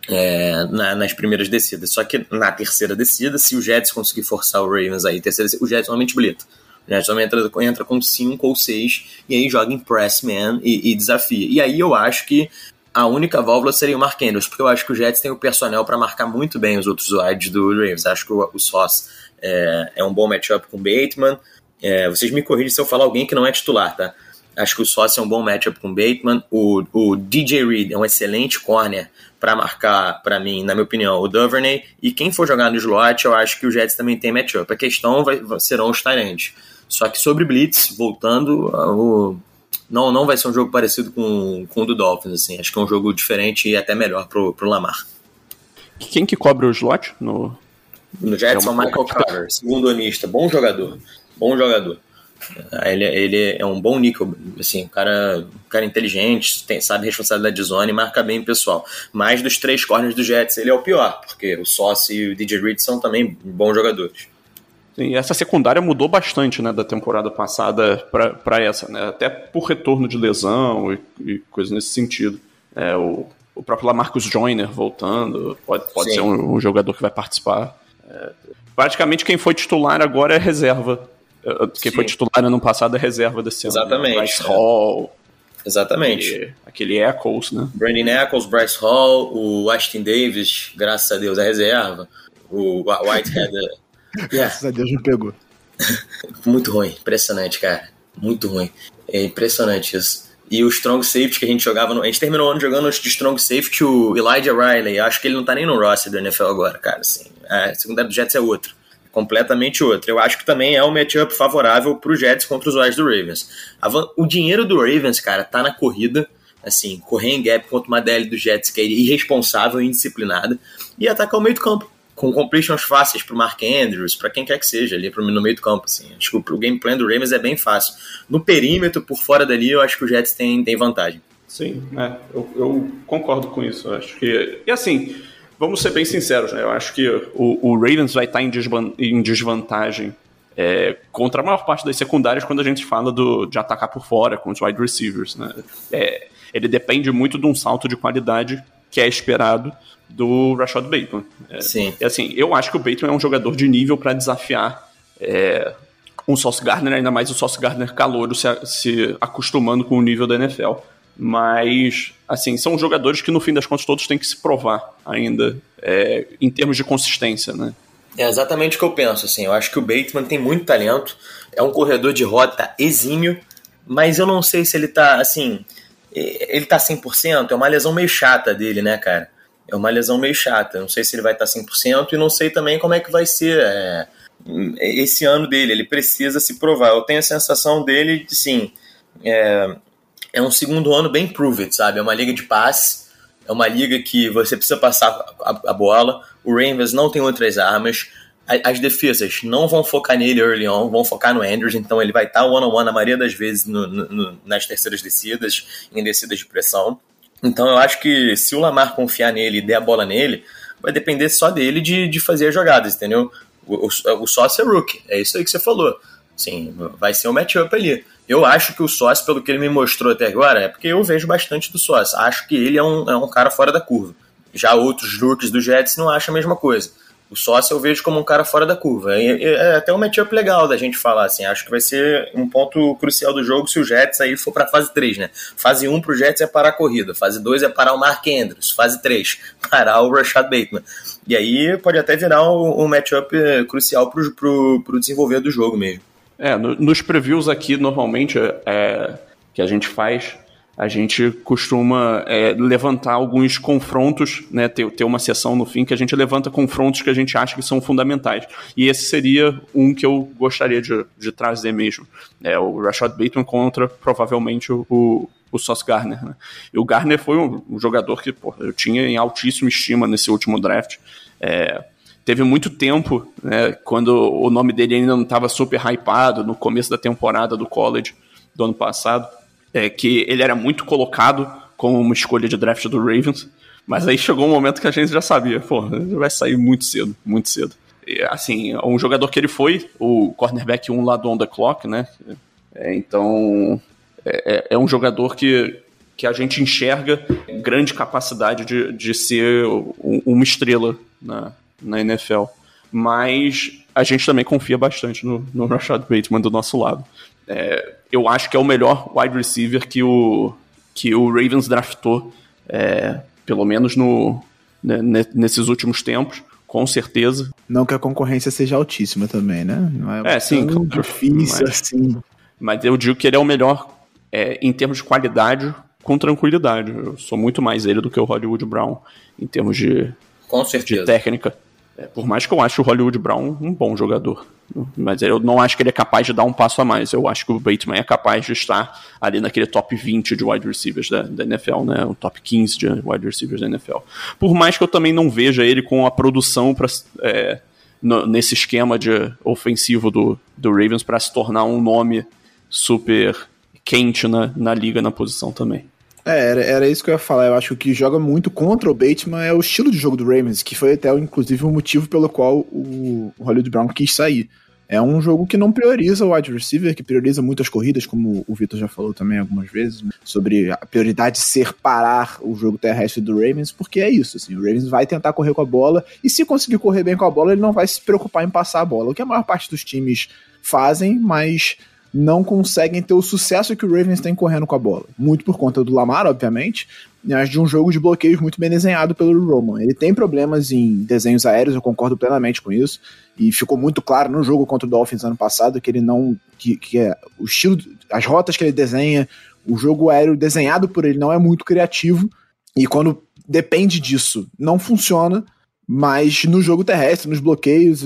é, na, nas primeiras descidas. Só que na terceira descida, se o Jets conseguir forçar o Ravens aí, terceira o Jets normalmente blita. O Jets normalmente entra, entra com 5 ou 6 e aí joga em press man e, e, desafia. E aí eu acho que a única válvula seria o Mark Andrews, porque eu acho que o Jets tem o personnel para marcar muito bem os outros wides do Ravens. Acho que o, o Sauce é, é um bom matchup com o Bateman. É, vocês me corrigem se eu falar alguém que não é titular, tá? Acho que o Sócio é um bom matchup com o Bateman. O, o DJ Reed é um excelente corner para marcar, para mim, na minha opinião, o Duvernay. E quem for jogar no slot, eu acho que o Jets também tem matchup. A questão vai, serão os Tyrants. Só que sobre Blitz, voltando, o, não, não vai ser um jogo parecido com, com o do Dolphins. Assim. Acho que é um jogo diferente e até melhor pro, pro Lamar. Quem que cobre o slot no, no Jets é o Michael Carter, segundo onista, bom jogador bom jogador. Ele, ele é um bom níquel, assim, um cara, um cara inteligente, tem, sabe responsabilidade de zona e marca bem o pessoal. Mas dos três corners do Jets, ele é o pior, porque o Sauce e o DJ Reed são também bons jogadores. E essa secundária mudou bastante, né, da temporada passada para essa, né, até por retorno de lesão e, e coisas nesse sentido. É, o, o próprio Lamarcus Joyner voltando, pode, pode ser um, um, jogador que vai participar. É, praticamente quem foi titular agora é reserva quem Sim. foi titular ano passado é reserva desse Exatamente, ano. Exatamente. Né? Hall. Exatamente. Aquele, aquele Eccles, né? Brandon Eccles, Bryce Hall, o Ashton Davis, graças a Deus, é reserva. O Whitehead. graças a Deus me pegou. Muito ruim, impressionante, cara. Muito ruim. É impressionante isso. E o Strong Safety que a gente jogava. No, a gente terminou o ano jogando de Strong Safety o Elijah Riley. Acho que ele não tá nem no roster do NFL agora, cara. Assim, a secundária do Jets é outro. Completamente outro. Eu acho que também é um matchup favorável pro Jets contra os Wise do Ravens. O dinheiro do Ravens, cara, tá na corrida. Assim, correr em gap contra uma DL do Jets que é irresponsável e indisciplinada. E atacar o meio do campo com completions fáceis pro Mark Andrews, para quem quer que seja, ali no meio do campo, assim. Acho que o, o game plan do Ravens é bem fácil. No perímetro, por fora dali, eu acho que o Jets tem, tem vantagem. Sim, é, eu, eu, concordo com isso. Acho que. E assim, vamos ser bem sinceros, né? Eu acho que o, o Ravens vai estar em, em desvantagem é, contra a maior parte das secundárias quando a gente fala do, de atacar por fora com os wide receivers, né? É, ele depende muito de um salto de qualidade que é esperado do Rashad Bateman. É, Sim. E assim, eu acho que o Bateman é um jogador de nível para desafiar é, um Sauce Gardner, ainda mais o Sauce Gardner calouro se, se acostumando com o nível da NFL. Mas, assim, são jogadores que no fim das contas todos têm que se provar ainda é, em termos de consistência, né? É exatamente o que eu penso, assim. Eu acho que o Bateman tem muito talento, é um corredor de rota exímio, mas eu não sei se ele tá, assim, ele tá 100%, é uma lesão meio chata dele, né, cara? é uma lesão meio chata. Não sei se ele vai estar 100% e não sei também como é que vai ser é, esse ano dele. Ele precisa se provar. Eu tenho a sensação dele de, sim, é, é um segundo ano bem proved, sabe? É uma liga de passe, é uma liga que você precisa passar a, a bola. O Ravens não tem outras armas. As defesas não vão focar nele early on, vão focar no Andrews, então ele vai estar one-on-one -on -one na maioria das vezes no, no, nas terceiras descidas, em descidas de pressão. Então eu acho que se o Lamar confiar nele e der a bola nele, vai depender só dele de, de fazer as jogadas, entendeu? O, o, o sócio é rookie, é isso aí que você falou. Sim, vai ser um matchup ali. Eu acho que o sócio, pelo que ele me mostrou até agora, é porque eu vejo bastante do sócio. Acho que ele é um, é um cara fora da curva. Já outros rookies do Jets não acham a mesma coisa. O sócio eu vejo como um cara fora da curva. É, é até um matchup legal da gente falar, assim. Acho que vai ser um ponto crucial do jogo se o Jets aí for pra fase 3, né? Fase 1 pro Jets é parar a corrida. Fase 2 é parar o Mark Andrews. Fase 3, parar o Rashad Bateman. E aí pode até virar um, um matchup crucial pro, pro, pro desenvolver do jogo mesmo. É, no, nos previews aqui, normalmente, é, que a gente faz, a gente costuma é, levantar alguns confrontos, né, ter, ter uma sessão no fim que a gente levanta confrontos que a gente acha que são fundamentais. E esse seria um que eu gostaria de, de trazer mesmo. É o Rashad Bateman contra, provavelmente, o, o Sauce Garner. Né? E o Garner foi um, um jogador que eu tinha em altíssima estima nesse último draft. É, teve muito tempo, né, quando o nome dele ainda não estava super hypado, no começo da temporada do college do ano passado é, que ele era muito colocado como uma escolha de draft do Ravens, mas aí chegou um momento que a gente já sabia, pô, ele vai sair muito cedo, muito cedo. E, assim, um jogador que ele foi, o cornerback 1 lá do On The Clock, né? É, então, é, é, é um jogador que, que a gente enxerga grande capacidade de, de ser uma estrela na, na NFL. Mas a gente também confia bastante no, no Rashad Bateman do nosso lado. É, eu acho que é o melhor wide receiver que o, que o Ravens draftou, é, pelo menos no, né, nesses últimos tempos, com certeza. Não que a concorrência seja altíssima também, né? Não é, é sim, claro, difícil mas, assim. Mas eu digo que ele é o melhor é, em termos de qualidade, com tranquilidade. Eu sou muito mais ele do que o Hollywood Brown em termos de, com certeza. de técnica. É, por mais que eu ache o Hollywood Brown um bom jogador. Mas eu não acho que ele é capaz de dar um passo a mais. Eu acho que o Bateman é capaz de estar ali naquele top 20 de wide receivers da, da NFL, né? O top 15 de wide receivers da NFL. Por mais que eu também não veja ele com a produção é, nesse esquema de ofensivo do, do Ravens para se tornar um nome super quente na, na liga na posição também. É, era, era isso que eu ia falar. Eu acho que o que joga muito contra o Bateman é o estilo de jogo do Ravens, que foi até, inclusive, o motivo pelo qual o Hollywood Brown quis sair. É um jogo que não prioriza o wide receiver, que prioriza muitas corridas, como o Vitor já falou também algumas vezes, né, sobre a prioridade ser parar o jogo terrestre do Ravens, porque é isso, assim, o Ravens vai tentar correr com a bola, e se conseguir correr bem com a bola, ele não vai se preocupar em passar a bola, o que a maior parte dos times fazem, mas não conseguem ter o sucesso que o Ravens tem correndo com a bola. Muito por conta do Lamar, obviamente, mas de um jogo de bloqueios muito bem desenhado pelo Roman. Ele tem problemas em desenhos aéreos, eu concordo plenamente com isso, e ficou muito claro no jogo contra o Dolphins ano passado que ele não. que, que é o estilo, as rotas que ele desenha, o jogo aéreo desenhado por ele não é muito criativo, e quando depende disso, não funciona, mas no jogo terrestre, nos bloqueios,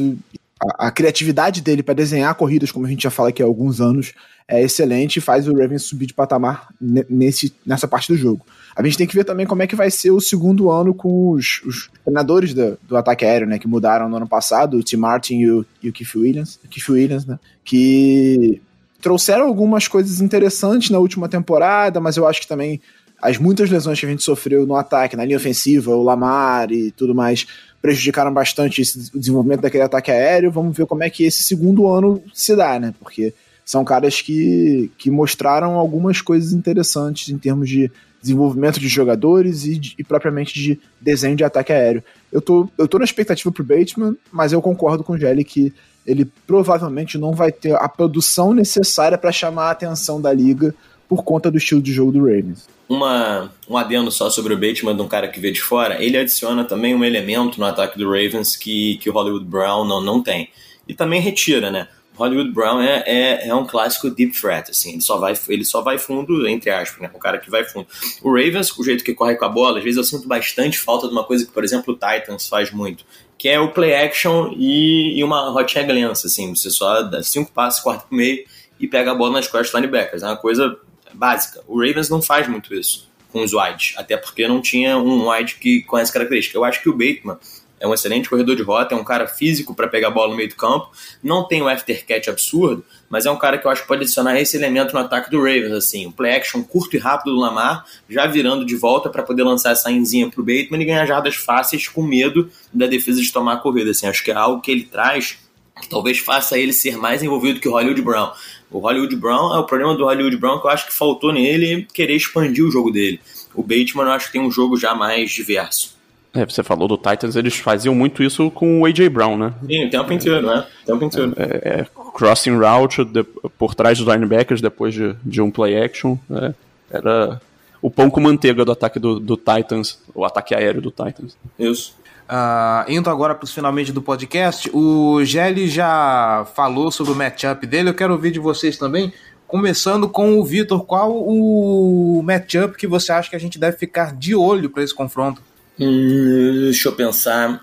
a, criatividade dele para desenhar corridas, como a gente já fala aqui há alguns anos, é excelente e faz o Ravens subir de patamar nesse, nessa parte do jogo. A gente tem que ver também como é que vai ser o segundo ano com os, os treinadores do, do, ataque aéreo, né, que mudaram no ano passado, o Tim Martin e o, e o Keith Williams, Keith Williams, né, que trouxeram algumas coisas interessantes na última temporada, mas eu acho que também as muitas lesões que a gente sofreu no ataque, na linha ofensiva, o Lamar e tudo mais, prejudicaram bastante esse, o desenvolvimento daquele ataque aéreo. Vamos ver como é que esse segundo ano se dá, né? Porque são caras que, que mostraram algumas coisas interessantes em termos de desenvolvimento de jogadores e, de, e propriamente de desenho de ataque aéreo. Eu tô, eu tô na expectativa pro Bateman, mas eu concordo com o Gelli que ele provavelmente não vai ter a produção necessária para chamar a atenção da liga por conta do estilo de jogo do Ravens uma, um adendo só sobre o Bateman, de um cara que vê de fora, ele adiciona também um elemento no ataque do Ravens que, que o Hollywood Brown não, não tem. E também retira, né? Hollywood Brown é, é, é, um clássico deep threat, assim, ele só, vai, ele só vai fundo, entre aspas, né? O cara que vai fundo. O Ravens, o jeito que corre com a bola, às vezes eu sinto bastante falta de uma coisa que, por exemplo, o Titans faz muito, que é o play action e, e uma rotinha glença, assim, você só dá cinco passos, quarto pro meio e pega a bola nas costas linebackers. É uma coisa básica. O Ravens não faz muito isso com os wides, até porque não tinha um wide que, com essa característica. Eu acho que o Bateman é um excelente corredor de rota, é um cara físico para pegar a bola no meio do campo, não tem um aftercatch absurdo, mas é um cara que eu acho que pode adicionar esse elemento no ataque do Ravens, assim, um play action curto e rápido do Lamar, já virando de volta para poder lançar essa inzinha pro Bateman e ganhar jardas fáceis com medo da defesa de tomar a corrida, assim, acho que é algo que ele traz que talvez faça ele ser mais envolvido que o Hollywood Brown. O Hollywood Brown, é o problema do Hollywood Brown que eu acho que faltou nele querer expandir o jogo dele. O Bateman eu acho que tem um jogo já mais diverso. É, você falou do Titans, eles faziam muito isso com o A.J. Brown, né? Sim, o tempo inteiro, né? O tempo inteiro. É, é, crossing route de, por trás dos linebackers depois de, de um play action. É, era o pão com manteiga do ataque do, do Titans, o ataque aéreo do Titans. Isso. Uh, indo agora para os finalmente do podcast, o Gelli já falou sobre o matchup dele, eu quero ouvir de vocês também, começando com o Vitor, qual o matchup que você acha que a gente deve ficar de olho para esse confronto? Hum, deixa eu pensar.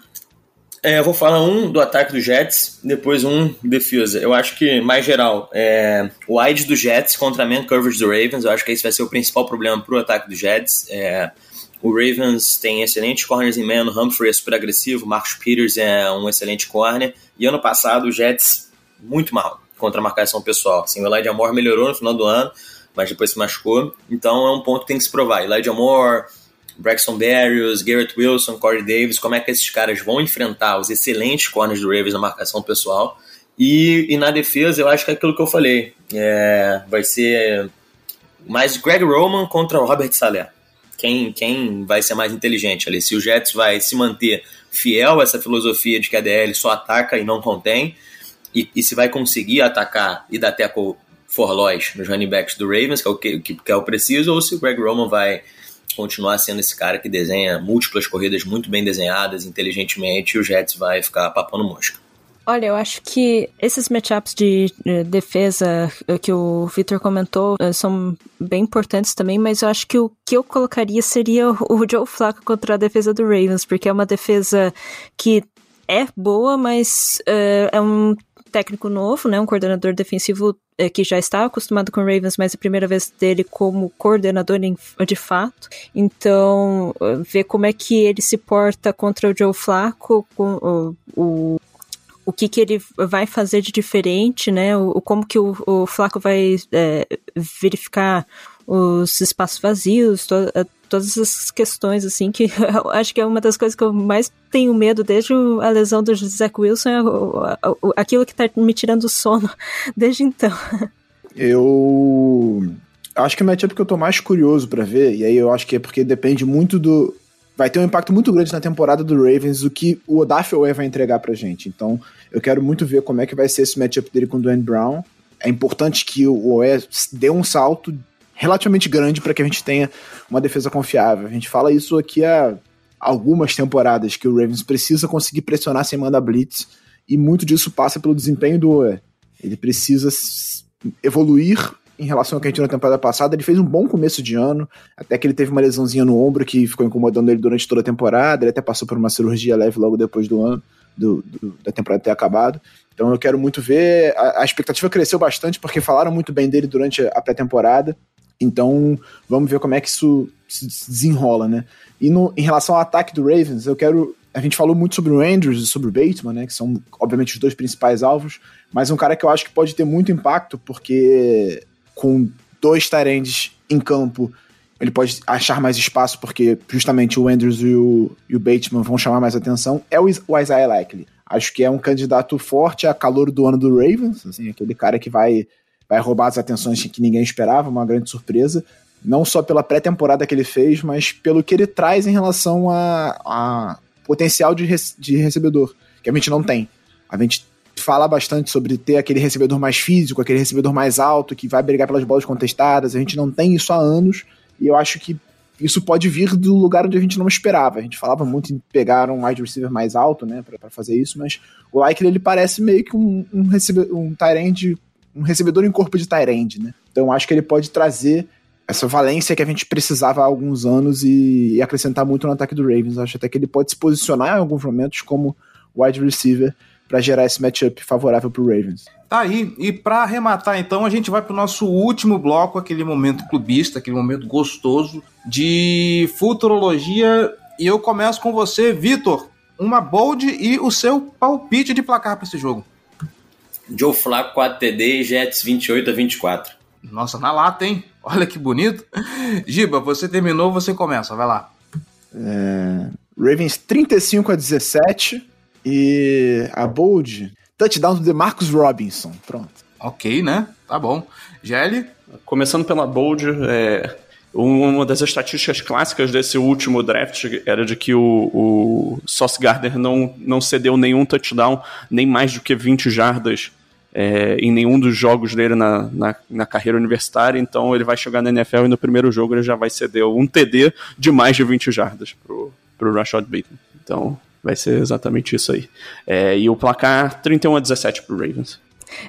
É, eu vou falar um do ataque dos Jets, depois um defesa. Eu acho que, mais geral, é, o wide do Jets contra a man coverage do Ravens, eu acho que esse vai ser o principal problema para o ataque dos Jets. É, o Ravens tem excelentes corners em man, Humphrey é super agressivo, Marcus Peters é um excelente corner. E ano passado o Jets muito mal contra a marcação pessoal. Assim, o Elijah Moore melhorou no final do ano, mas depois se machucou. Então é um ponto que tem que se provar. Elijah Moore, Braxton Berrios, Garrett Wilson, Corey Davis, como é que esses caras vão enfrentar os excelentes corners do Ravens na marcação pessoal. E, e na defesa, eu acho que é aquilo que eu falei. É, vai ser mais Greg Roman contra o Robert Saleh quem, quem vai ser mais inteligente ali. Se o Jets vai se manter fiel a essa filosofia de que a DL só ataca e não contém, e, e se vai conseguir atacar e dar tackle for loss nos running backs do Ravens, que é o que, que, é o preciso, ou se o Greg Roman vai continuar sendo esse cara que desenha múltiplas corridas muito bem desenhadas, inteligentemente, e o Jets vai ficar papando mosca. Olha, eu acho que esses matchups de defesa eh, que o Victor comentou eh, são bem importantes também, mas eu acho que o que eu colocaria seria o Joe Flacco contra a defesa do Ravens, porque é uma defesa que é boa, mas uh, é um técnico novo, né, um coordenador defensivo que já está acostumado com Ravens, mas é a primeira vez dele como coordenador em, de fato. Então, ver como é que ele se porta contra o Joe Flacco, com o que, que ele vai fazer de diferente, né? O, como que o, o Flaco vai é, verificar os espaços vazios, to, é, todas essas questões, assim, que eu acho que é uma das coisas que eu mais tenho medo desde a lesão do Zach Wilson, é aquilo que tá me tirando o sono desde então. Eu acho que o matchup que eu tô mais curioso para ver, e aí eu acho que é porque depende muito do, vai ter um impacto muito grande na temporada do Ravens o que o Odafe vai entregar pra gente. Então, eu quero muito ver como é que vai ser esse matchup dele com o Dwayne Brown. é importante que o OE dê um salto relativamente grande para que a gente tenha uma defesa confiável. A gente fala isso aqui há algumas temporadas, que o Ravens precisa conseguir pressionar sem mandar blitz, e muito disso passa pelo desempenho do OE. Ele precisa evoluir em relação ao que a gente viu na temporada passada. Ele fez um bom começo de ano, até que ele teve uma lesãozinha no ombro que ficou incomodando ele durante toda a temporada. Ele até passou por uma cirurgia leve logo depois do ano, do, do, da temporada ter acabado. Então eu quero muito ver. A, a, expectativa cresceu bastante porque falaram muito bem dele durante a pré-temporada. Então vamos ver como é que isso se desenrola, né? E no, em relação ao ataque do Ravens, eu quero. A gente falou muito sobre o Andrews e sobre o Bateman, né? Que são, obviamente, os dois principais alvos, mas um cara que eu acho que pode ter muito impacto, porque com dois Tyrands em campo, ele pode achar mais espaço, porque justamente o Andrews e o, e o Bateman vão chamar mais atenção, é o, o Isaiah Likely. Acho que é um candidato forte a calor do ano do Ravens, assim, aquele cara que vai, vai roubar as atenções que ninguém esperava, uma grande surpresa. Não só pela pré-temporada que ele fez, mas pelo que ele traz em relação a, a potencial de, de recebedor, que a gente não tem. A gente fala bastante sobre ter aquele recebedor mais físico, aquele recebedor mais alto, que vai brigar pelas bolas contestadas. A gente não tem isso há anos, e eu acho que isso pode vir do lugar onde a gente não esperava. A gente falava muito em pegar um wide receiver mais alto, né, para fazer isso, mas o Likely ele parece meio que um, um, recebe, um Tyrande, um recebedor em corpo de Tyrande, né? Então acho que ele pode trazer essa valência que a gente precisava há alguns anos e, e acrescentar muito no ataque do Ravens. Acho até que ele pode se posicionar em alguns momentos como wide receiver para gerar esse matchup favorável para o Ravens. Tá aí, e para arrematar então, a gente vai para o nosso último bloco, aquele momento clubista, aquele momento gostoso de futurologia. E eu começo com você, Vitor. Uma bold e o seu palpite de placar para esse jogo. Joe Flacco 4 TD e Jets 28 a 24. Nossa, na lata, hein? Olha que bonito. Giba, você terminou, você começa, vai lá. É, Ravens 35 a 17 e a Bold, touchdown do DeMarcus Robinson. Pronto. Ok, né? Tá bom. Gelli? Começando pela Bold, é, uma das estatísticas clássicas desse último draft era de que o, o Sauce Gardner não, não cedeu nenhum touchdown, nem mais do que 20 jardas é, em nenhum dos jogos dele na, na, na, carreira universitária, então ele vai chegar na NFL e no primeiro jogo ele já vai ceder um TD de mais de 20 jardas pro, pro Rashad Bateman. Então, Vai ser exatamente isso aí. É, e o placar 31 a 17 pro Ravens.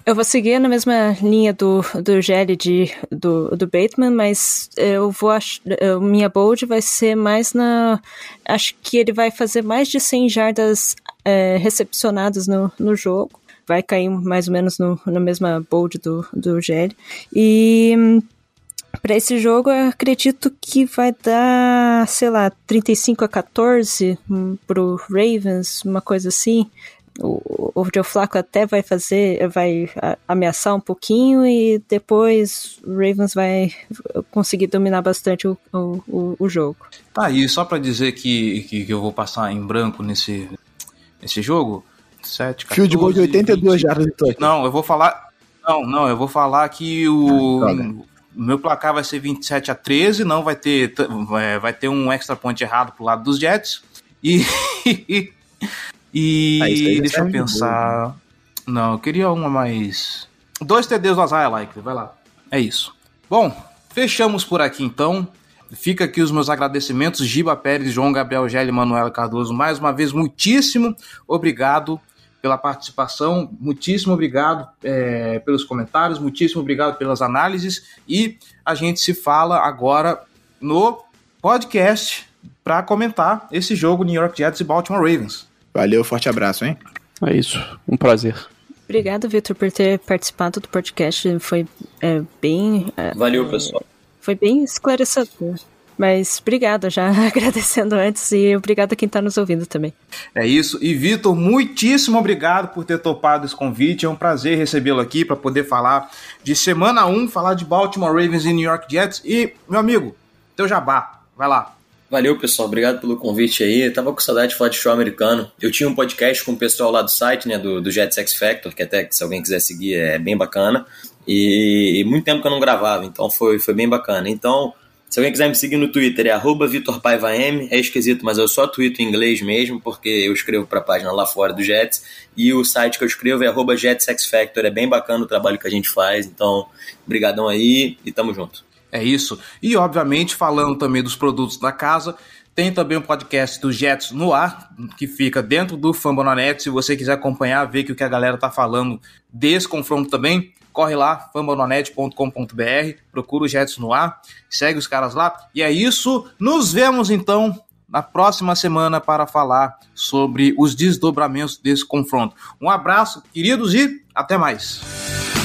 Eu vou seguir na mesma linha do, do Gelli de, do, do Bateman, mas eu vou ach, minha bold vai ser mais na. Acho que ele vai fazer mais de 100 jardas é, recepcionadas no, no jogo. Vai cair mais ou menos no, na mesma bold do, do Gelli. E para esse jogo, eu acredito que vai dar, sei lá, 35 a 14 pro Ravens, uma coisa assim. O, o Joe Flacco até vai fazer, vai ameaçar um pouquinho e depois o Ravens vai conseguir dominar bastante o, o, o jogo. Tá aí, só para dizer que, que, que, eu vou passar em branco nesse, nesse jogo. 7, 14, Field goal de 82 jardas de. Não, eu vou falar. Não, não, eu vou falar que o. Ah, o meu placar vai ser 27 a 13, não vai ter, é, vai ter um extra point errado pro lado dos Jets. E. e ah, deixa eu pensar. Não, eu queria uma mais. Dois TDs do Isaiah Like, vai lá. É isso. Bom, fechamos por aqui então. Fica aqui os meus agradecimentos, Giba Pérez, João Gabriel Gelli Manuela Cardoso. Mais uma vez, muitíssimo obrigado pela participação, muitíssimo obrigado é, pelos comentários, muitíssimo obrigado pelas análises e a gente se fala agora no podcast para comentar esse jogo New York Jets e Baltimore Ravens. Valeu, forte abraço, hein? É isso, um prazer. Obrigado, Vitor, por ter participado do podcast. Foi é, bem. É, Valeu, pessoal. Foi bem esclarecedor. Mas obrigado, já agradecendo antes e obrigado a quem está nos ouvindo também. É isso. E Vitor, muitíssimo obrigado por ter topado esse convite. É um prazer recebê-lo aqui para poder falar de semana 1, falar de Baltimore Ravens e New York Jets. E, meu amigo, teu jabá, vai lá. Valeu, pessoal. Obrigado pelo convite aí. Eu tava com saudade de falar de show americano. Eu tinha um podcast com o pessoal lá do site, né, do, do Jets X Factor, que até se alguém quiser seguir é bem bacana. E, e muito tempo que eu não gravava, então foi, foi bem bacana. Então, Se alguém quiser me seguir no Twitter, é arroba VitorPaivaM. É esquisito, mas eu só tweeto em inglês mesmo, porque eu escrevo para a página lá fora do Jets. E o site que eu escrevo é arroba JetsXFactor. É bem bacana o trabalho que a gente faz. Então, brigadão aí e tamo junto. É isso. E, obviamente, falando também dos produtos da casa, tem também um podcast do Jets no ar, que fica dentro do Fambonanet. Se você quiser acompanhar, ver o que a galera tá falando desse confronto também, corre lá, fambonanet.com.br, procura o Jets no ar, segue os caras lá. E é isso. Nos vemos então na próxima semana para falar sobre os desdobramentos desse confronto. Um abraço, queridos, e até mais.